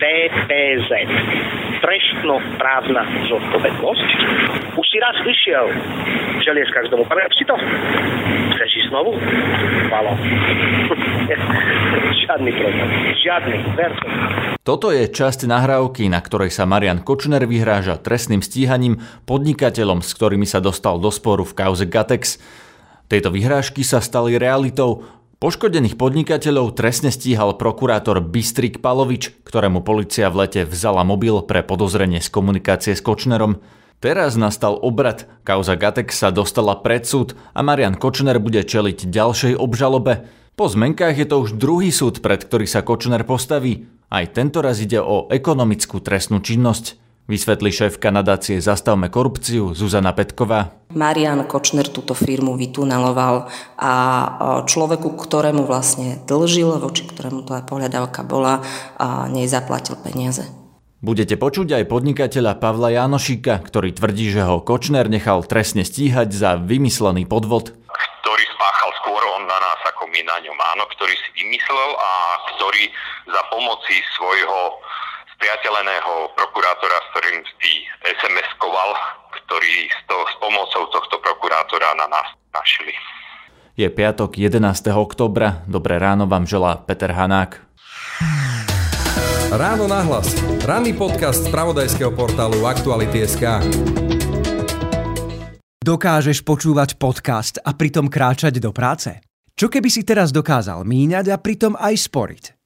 TPZ. Trestnoprávna zodpovednosť. Už si raz išiel želieš každému. Pamätáš si to? Chceš ísť znovu? Hvala. Žiadny problém. Žiadny. Ver Toto je časť nahrávky, na ktorej sa Marian Kočner vyhráža trestným stíhaním podnikateľom, s ktorými sa dostal do sporu v kauze Gatex. Tieto vyhrážky sa stali realitou. Poškodených podnikateľov trestne stíhal prokurátor Bystrik Palovič, ktorému policia v lete vzala mobil pre podozrenie z komunikácie s Kočnerom. Teraz nastal obrad, kauza Gatex sa dostala pred súd a Marian Kočner bude čeliť ďalšej obžalobe. Po zmenkách je to už druhý súd, pred ktorý sa Kočner postaví. Aj tento raz ide o ekonomickú trestnú činnosť. Vysvetlí šéfka nadácie Zastavme korupciu Zuzana Petková. Marian Kočner túto firmu vytunaloval a človeku, ktorému vlastne dlžil, voči ktorému to aj pohľadávka bola, a nej zaplatil peniaze. Budete počuť aj podnikateľa Pavla Janošíka, ktorý tvrdí, že ho Kočner nechal trestne stíhať za vymyslený podvod. Ktorý spáchal skôr on na nás ako my na ňom, áno, ktorý si vymyslel a ktorý za pomoci svojho spriateľeného prokurátora, s ktorým si SMS-koval, ktorý s, to, s pomocou tohto prokurátora na nás našli. Je piatok 11. oktobra. Dobré ráno vám želá Peter Hanák. Ráno nahlas. Ranný podcast z pravodajského portálu Aktuality.sk Dokážeš počúvať podcast a pritom kráčať do práce? Čo keby si teraz dokázal míňať a pritom aj sporiť?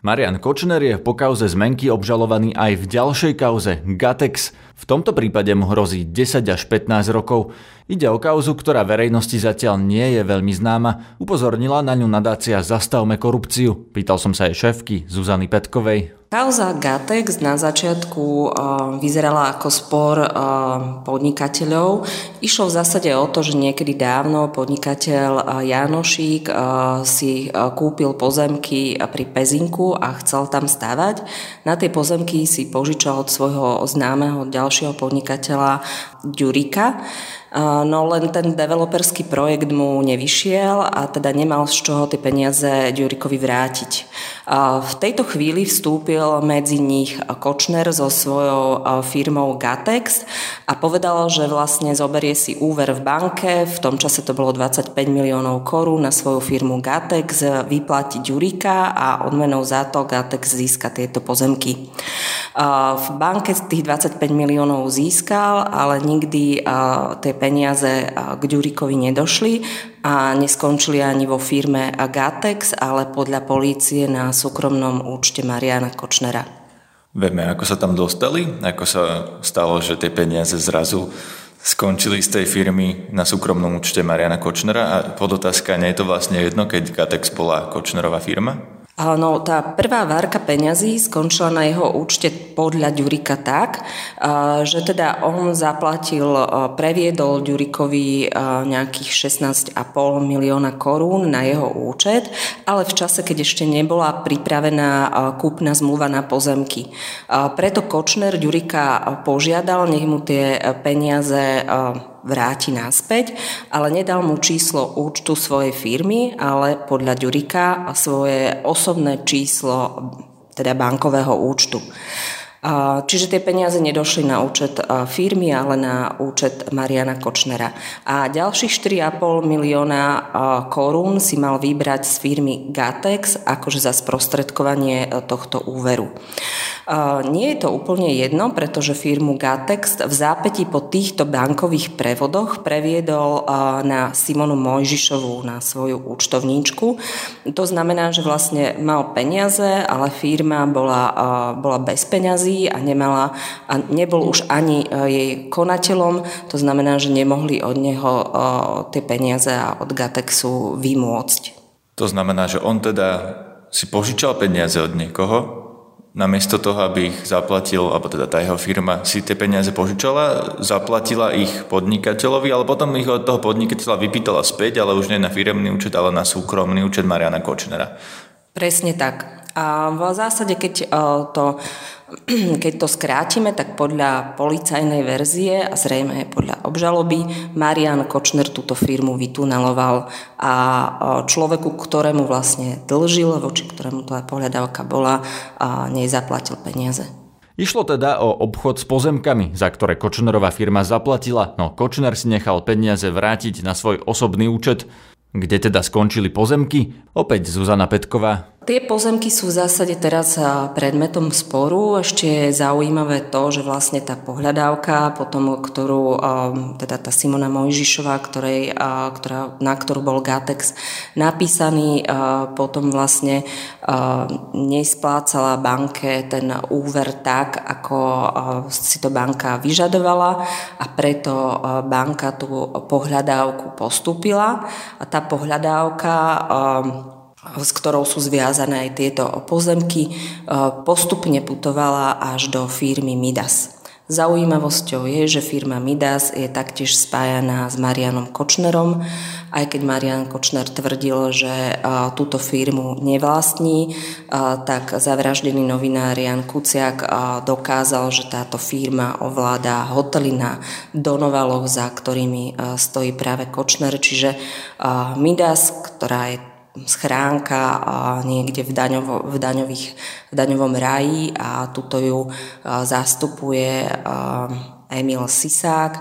Marian Kočner je po kauze zmenky obžalovaný aj v ďalšej kauze Gatex. V tomto prípade mu hrozí 10 až 15 rokov. Ide o kauzu, ktorá verejnosti zatiaľ nie je veľmi známa. Upozornila na ňu nadácia Zastavme korupciu. Pýtal som sa aj šéfky Zuzany Petkovej. Kauza Gatex na začiatku vyzerala ako spor podnikateľov. Išlo v zásade o to, že niekedy dávno podnikateľ Janošík si kúpil pozemky pri Pezinku a chcel tam stavať. Na tie pozemky si požičal od svojho známeho ďalšieho podnikateľa Ďurika. No len ten developerský projekt mu nevyšiel a teda nemal z čoho tie peniaze Ďurikovi vrátiť. V tejto chvíli vstúpil medzi nich Kočner so svojou firmou Gatex a povedal, že vlastne zoberie si úver v banke, v tom čase to bolo 25 miliónov korún na svoju firmu Gatex, vyplatiť Ďurika a odmenou za to Gatex získa tieto pozemky. V banke tých 25 miliónov získal, ale nikdy tie peniaze k Ďurikovi nedošli a neskončili ani vo firme Gatex, ale podľa polície na súkromnom účte Mariana Kočnera. Vieme, ako sa tam dostali? Ako sa stalo, že tie peniaze zrazu skončili z tej firmy na súkromnom účte Mariana Kočnera a podotázka, nie je to vlastne jedno, keď Gatex bola Kočnerová firma? No, tá prvá várka peňazí skončila na jeho účte podľa Ďurika tak, že teda on zaplatil, previedol Ďurikovi nejakých 16,5 milióna korún na jeho účet, ale v čase, keď ešte nebola pripravená kúpna zmluva na pozemky. Preto Kočner Ďurika požiadal, nech mu tie peniaze vráti naspäť, ale nedal mu číslo účtu svojej firmy, ale podľa Ďurika svoje osobné číslo teda bankového účtu. Čiže tie peniaze nedošli na účet firmy, ale na účet Mariana Kočnera. A ďalších 4,5 milióna korún si mal vybrať z firmy Gatex akože za sprostredkovanie tohto úveru. Nie je to úplne jedno, pretože firmu Gatex v zápäti po týchto bankových prevodoch previedol na Simonu Mojžišovú, na svoju účtovníčku. To znamená, že vlastne mal peniaze, ale firma bola, bola bez peňazí a nemala, a nebol už ani jej konateľom, to znamená, že nemohli od neho tie peniaze a od Gatexu vymôcť. To znamená, že on teda si požičal peniaze od niekoho, namiesto toho, aby ich zaplatil, alebo teda tá jeho firma si tie peniaze požičala, zaplatila ich podnikateľovi, ale potom ich od toho podnikateľa vypýtala späť, ale už nie na firemný účet, ale na súkromný účet Mariana Kočnera. Presne tak. A v zásade, keď e, to, keď to skrátime, tak podľa policajnej verzie a zrejme aj podľa obžaloby Marian Kočner túto firmu vytunaloval a e, človeku, ktorému vlastne dlžil, voči ktorému to aj pohľadávka bola, a zaplatil peniaze. Išlo teda o obchod s pozemkami, za ktoré Kočnerová firma zaplatila, no Kočner si nechal peniaze vrátiť na svoj osobný účet. Kde teda skončili pozemky? Opäť Zuzana Petková. Tie pozemky sú v zásade teraz predmetom sporu. Ešte je zaujímavé to, že vlastne tá pohľadávka, potom, ktorú teda tá Simona Mojžišová, ktorej, ktorá, na ktorú bol Gatex napísaný, potom vlastne nesplácala banke ten úver tak, ako si to banka vyžadovala a preto banka tú pohľadávku postúpila a tá pohľadávka s ktorou sú zviazané aj tieto pozemky, e, postupne putovala až do firmy Midas. Zaujímavosťou je, že firma Midas je taktiež spájaná s Marianom Kočnerom, aj keď Marian Kočner tvrdil, že e, túto firmu nevlastní, e, tak zavraždený novinár Jan Kuciak dokázal, že táto firma ovláda hotely na Donovaloch, za ktorými stojí práve Kočner, čiže Midas, ktorá je schránka niekde v, daňovo, v, daňových, v daňovom raji a tuto ju zastupuje Emil Sisák,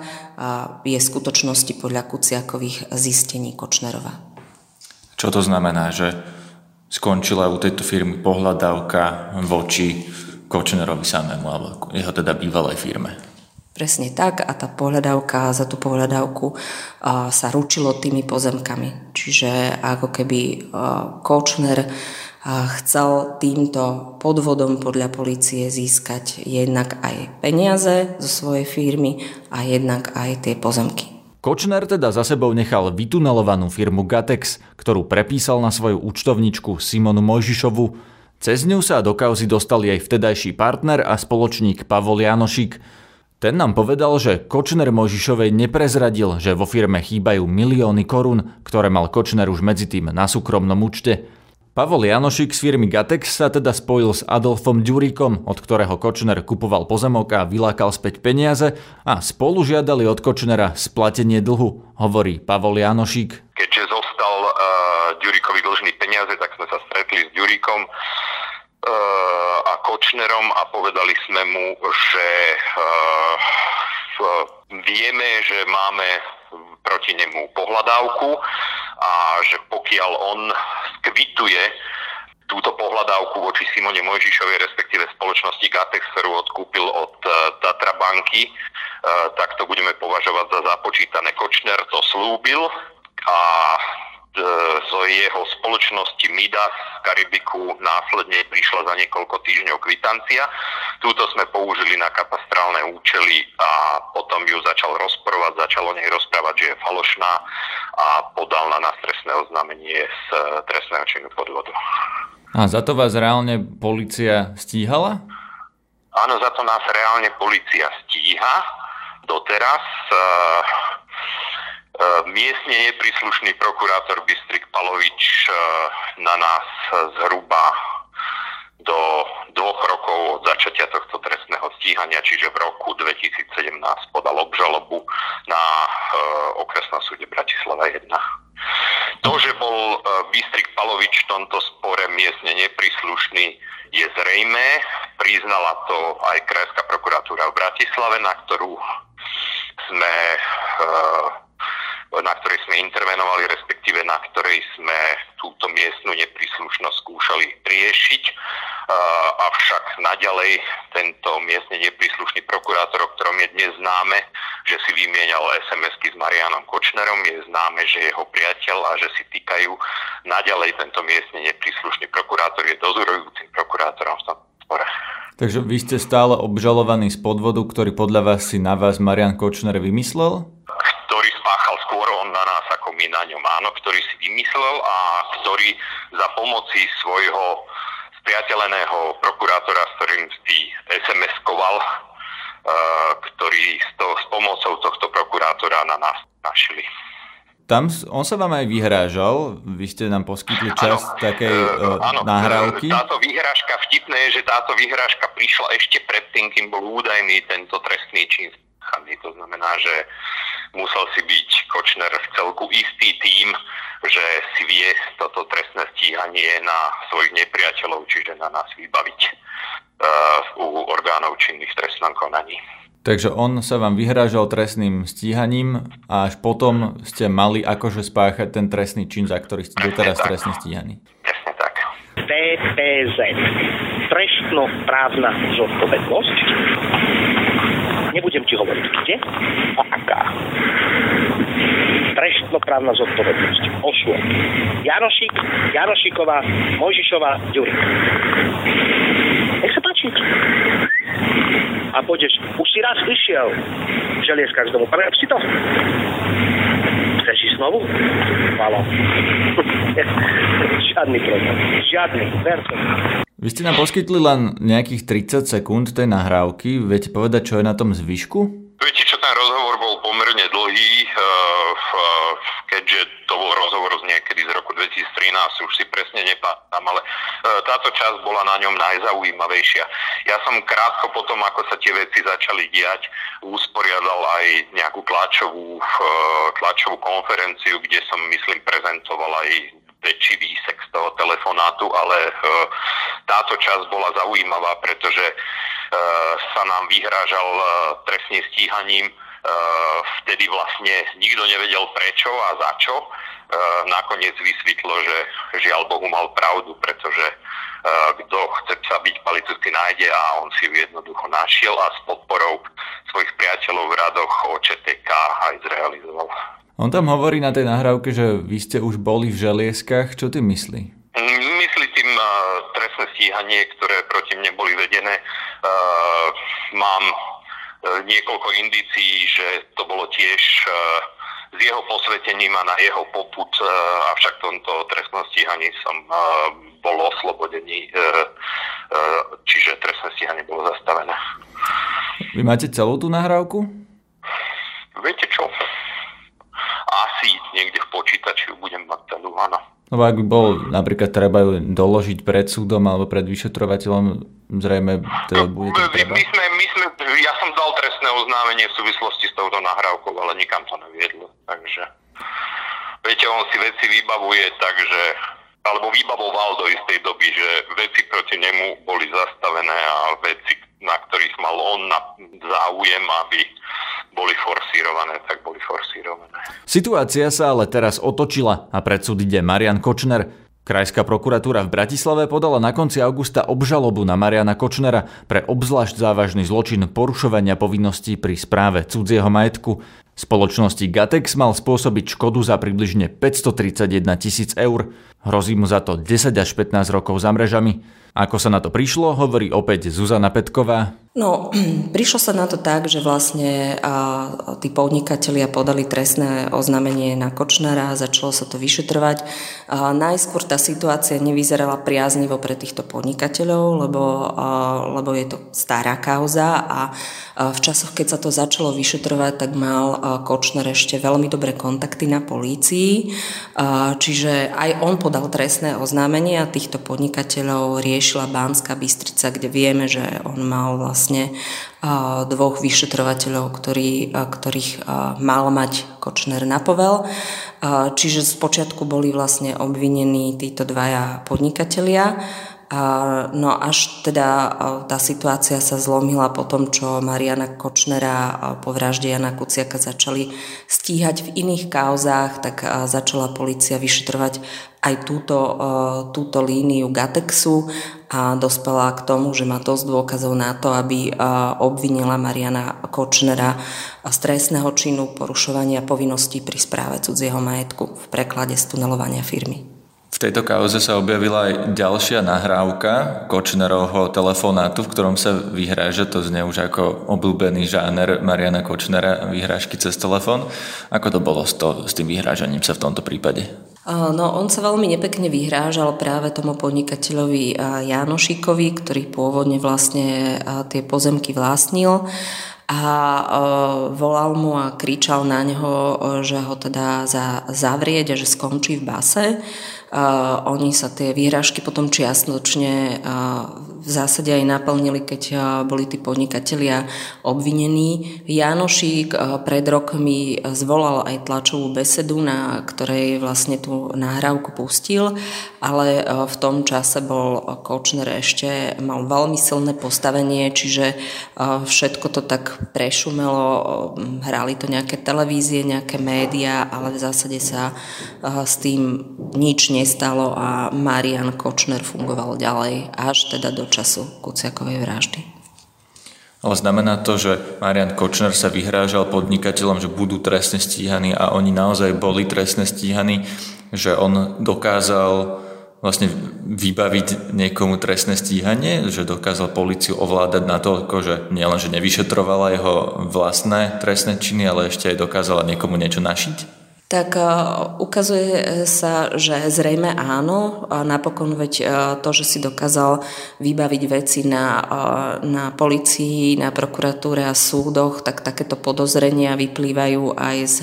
je v skutočnosti podľa Kuciakových zistení Kočnerova. Čo to znamená, že skončila u tejto firmy pohľadávka voči Kočnerovi samému alebo jeho teda bývalej firme? Presne tak a tá pohľadávka, za tú pohľadávku sa ručilo tými pozemkami. Čiže ako keby Kočner chcel týmto podvodom podľa policie získať jednak aj peniaze zo svojej firmy a jednak aj tie pozemky. Kočner teda za sebou nechal vytunelovanú firmu Gatex, ktorú prepísal na svoju účtovničku Simonu Mojžišovu. Cez ňu sa do kauzy dostali aj vtedajší partner a spoločník Pavol Janošik. Ten nám povedal, že Kočner Možišovej neprezradil, že vo firme chýbajú milióny korún, ktoré mal Kočner už medzi tým na súkromnom účte. Pavol Janošik z firmy Gatex sa teda spojil s Adolfom Ďuríkom, od ktorého Kočner kupoval pozemok a vylákal späť peniaze a spolu žiadali od Kočnera splatenie dlhu, hovorí Pavol Janošik. Keďže zostal uh, Ďuríkovi dlžný peniaze, tak sme sa stretli s Ďuríkom a Kočnerom a povedali sme mu, že vieme, že máme proti nemu pohľadávku a že pokiaľ on skvituje túto pohľadávku voči Simone Mojžišovej, respektíve spoločnosti Gatex, ktorú odkúpil od e, Tatra banky, e, tak to budeme považovať za započítané. Kočner to slúbil a z jeho spoločnosti Midas z Karibiku následne prišla za niekoľko týždňov kvitancia. Túto sme použili na katastrálne účely a potom ju začal rozporovať, začal o nej rozprávať, že je falošná a podal na nás trestné oznámenie z trestného činu podvodu. A za to vás reálne policia stíhala? Áno, za to nás reálne policia stíha doteraz. E, miestne nepríslušný prokurátor Bystrik Palovič e, na nás zhruba do dvoch rokov od začatia tohto trestného stíhania, čiže v roku 2017 podal obžalobu na e, okresnom súde Bratislava 1. To, že bol Bystrik Palovič v tomto spore miestne nepríslušný, je zrejmé. Priznala to aj Krajská prokuratúra v Bratislave, na ktorú sme na ktorej sme intervenovali, respektíve na ktorej sme túto miestnu nepríslušnosť skúšali riešiť. Avšak naďalej tento miestne nepríslušný prokurátor, o ktorom je dnes známe, že si vymienial SMS-ky s Marianom Kočnerom, je známe, že jeho priateľ a že si týkajú naďalej tento miestne nepríslušný prokurátor je dozorujúcim prokurátorom v tom. Takže vy ste stále obžalovaní z podvodu, ktorý podľa vás si na vás Marian Kočner vymyslel? My na ňom áno, ktorý si vymyslel a ktorý za pomoci svojho spriateľeného prokurátora, s ktorým si SMS-koval, uh, ktorý s, to, s pomocou tohto prokurátora na nás našli. Tam on sa vám aj vyhrážal, vy ste nám poskytli čas ano, takej uh, áno, nahrávky. Táto vyhrážka, vtipné je, že táto vyhrážka prišla ešte predtým, kým bol údajný tento trestný čin To znamená, že musel si byť Kočner v celku istý tým, že si vie toto trestné stíhanie na svojich nepriateľov, čiže na nás vybaviť uh, u orgánov činných v trestnom konaní. Takže on sa vám vyhrážal trestným stíhaním a až potom ste mali akože spáchať ten trestný čin, za ktorý ste doteraz trestne stíhaní. Presne tak. TPZ. Trestnoprávna zodpovednosť. Nebudem ti hovoriť kde a aká. Trestnoprávna zodpovednosť. Osôb. Janošik, Janošiková, Mojžišová, Ďurik. Nech sa páči a pôjdeš, už si raz išiel v želieska z domu, pamätáš si to? Chceš ísť znovu? Malo. Žiadny problém. Žiadny. Ver Vy ste nám poskytli len nejakých 30 sekúnd tej nahrávky. Viete povedať, čo je na tom zvyšku? Viete čo, ten rozhovor bol pomerne dlhý, eh, keďže to bol rozhovor z niekedy z roku 2013, už si presne nepamätám, ale eh, táto časť bola na ňom najzaujímavejšia. Ja som krátko potom, ako sa tie veci začali diať, usporiadal aj nejakú tlačovú, eh, tlačovú konferenciu, kde som, myslím, prezentoval aj väčší výsek z toho telefonátu, ale táto časť bola zaujímavá, pretože sa nám vyhrážal trestným stíhaním vtedy vlastne nikto nevedel prečo a za čo. Nakoniec vysvetlo, že žiaľ Bohu mal pravdu, pretože kto chce sa byť politicky nájde a on si ju jednoducho našiel a s podporou svojich priateľov v radoch OČTK aj zrealizoval. On tam hovorí na tej nahrávke, že vy ste už boli v želieskách. Čo ty myslí? Myslí tým uh, trestné stíhanie, ktoré proti mne boli vedené. Uh, mám E, niekoľko indícií, že to bolo tiež e, s jeho posvetením a na jeho poput, e, avšak v tomto trestnom stíhaní som bol oslobodený, čiže trestné stíhanie bolo zastavené. Vy máte celú tú nahrávku? Viete čo? Počítači budem mať celú, áno. Lebo ak by bol napríklad treba ju doložiť pred súdom alebo pred vyšetrovateľom, zrejme to bude to treba. My sme, my sme, ja som dal trestné oznámenie v súvislosti s touto nahrávkou, ale nikam to neviedlo. Takže, viete, on si veci vybavuje takže alebo vybavoval do istej doby, že veci proti nemu boli zastavené a veci, na ktorých mal on na záujem, aby boli forsírované, tak boli forsírované. Situácia sa ale teraz otočila a pred súd ide Marian Kočner. Krajská prokuratúra v Bratislave podala na konci augusta obžalobu na Mariana Kočnera pre obzvlášť závažný zločin porušovania povinností pri správe cudzieho majetku. Spoločnosti Gatex mal spôsobiť škodu za približne 531 tisíc eur. Hrozí mu za to 10 až 15 rokov za mrežami. Ako sa na to prišlo, hovorí opäť Zuzana Petková. No, prišlo sa na to tak, že vlastne a, tí podnikatelia podali trestné oznámenie na Kočnera a začalo sa to vyšetrovať. A, najskôr tá situácia nevyzerala priaznivo pre týchto podnikateľov, lebo, a, lebo je to stará kauza a, a v časoch, keď sa to začalo vyšetrovať, tak mal Kočner ešte veľmi dobré kontakty na polícii, a, čiže aj on podal trestné oznámenie a týchto podnikateľov riešil riešila Bánska Bystrica, kde vieme, že on mal vlastne dvoch vyšetrovateľov, ktorý, ktorých mal mať Kočner na povel. Čiže z počiatku boli vlastne obvinení títo dvaja podnikatelia No až teda tá situácia sa zlomila po tom, čo Mariana Kočnera po vražde Jana Kuciaka začali stíhať v iných kauzách, tak začala policia vyšetrovať aj túto, túto líniu Gatexu a dospela k tomu, že má dosť dôkazov na to, aby obvinila Mariana Kočnera z trestného činu porušovania povinností pri správe cudzieho majetku v preklade z tunelovania firmy. V tejto kauze sa objavila aj ďalšia nahrávka Kočnerovho telefonátu, v ktorom sa vyhráža, to znie už ako obľúbený žáner Mariana Kočnera, vyhrážky cez telefón. Ako to bolo s, to, s tým vyhrážaním sa v tomto prípade? No, on sa veľmi nepekne vyhrážal práve tomu podnikateľovi Janošikovi, ktorý pôvodne vlastne tie pozemky vlastnil a volal mu a kričal na neho, že ho teda zavrieť a že skončí v base. Oni sa tie výhražky potom čiastočne v zásade aj naplnili, keď boli tí podnikatelia obvinení. Janošík pred rokmi zvolal aj tlačovú besedu, na ktorej vlastne tú nahrávku pustil, ale v tom čase bol Kočner ešte, mal veľmi silné postavenie, čiže všetko to tak prešumelo, hrali to nejaké televízie, nejaké médiá, ale v zásade sa s tým nič nestalo a Marian Kočner fungoval ďalej až teda do času Kuciakovej vraždy. Ale znamená to, že Marian Kočner sa vyhrážal podnikateľom, že budú trestne stíhaní a oni naozaj boli trestne stíhaní, že on dokázal vlastne vybaviť niekomu trestné stíhanie, že dokázal policiu ovládať na to, že nielen, že nevyšetrovala jeho vlastné trestné činy, ale ešte aj dokázala niekomu niečo našiť? tak e, ukazuje sa, že zrejme áno. A napokon veď e, to, že si dokázal vybaviť veci na, e, na policii, na prokuratúre a súdoch, tak takéto podozrenia vyplývajú aj z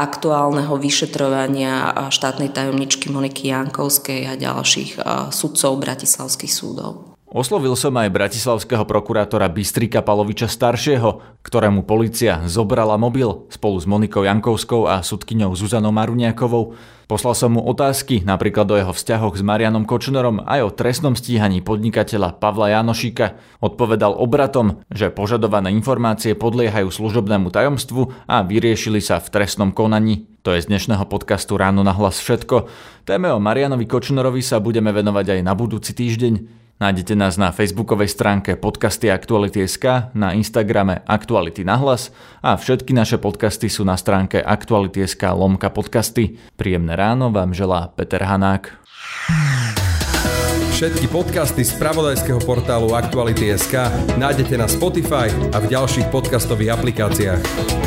aktuálneho vyšetrovania štátnej tajomničky Moniky Jankovskej a ďalších sudcov bratislavských súdov. Oslovil som aj bratislavského prokurátora Bystrika Paloviča staršieho, ktorému policia zobrala mobil spolu s Monikou Jankovskou a sudkyňou Zuzanou Maruniakovou. Poslal som mu otázky napríklad o jeho vzťahoch s Marianom Kočnerom aj o trestnom stíhaní podnikateľa Pavla Janošíka. Odpovedal obratom, že požadované informácie podliehajú služobnému tajomstvu a vyriešili sa v trestnom konaní. To je z dnešného podcastu Ráno na hlas všetko. Téme o Marianovi Kočnerovi sa budeme venovať aj na budúci týždeň. Nájdete nás na facebookovej stránke podcasty Aktuality.sk, na Instagrame Aktuality na hlas a všetky naše podcasty sú na stránke Aktuality.sk lomka podcasty. Príjemné ráno vám želá Peter Hanák. Všetky podcasty z pravodajského portálu Aktuality.sk nájdete na Spotify a v ďalších podcastových aplikáciách.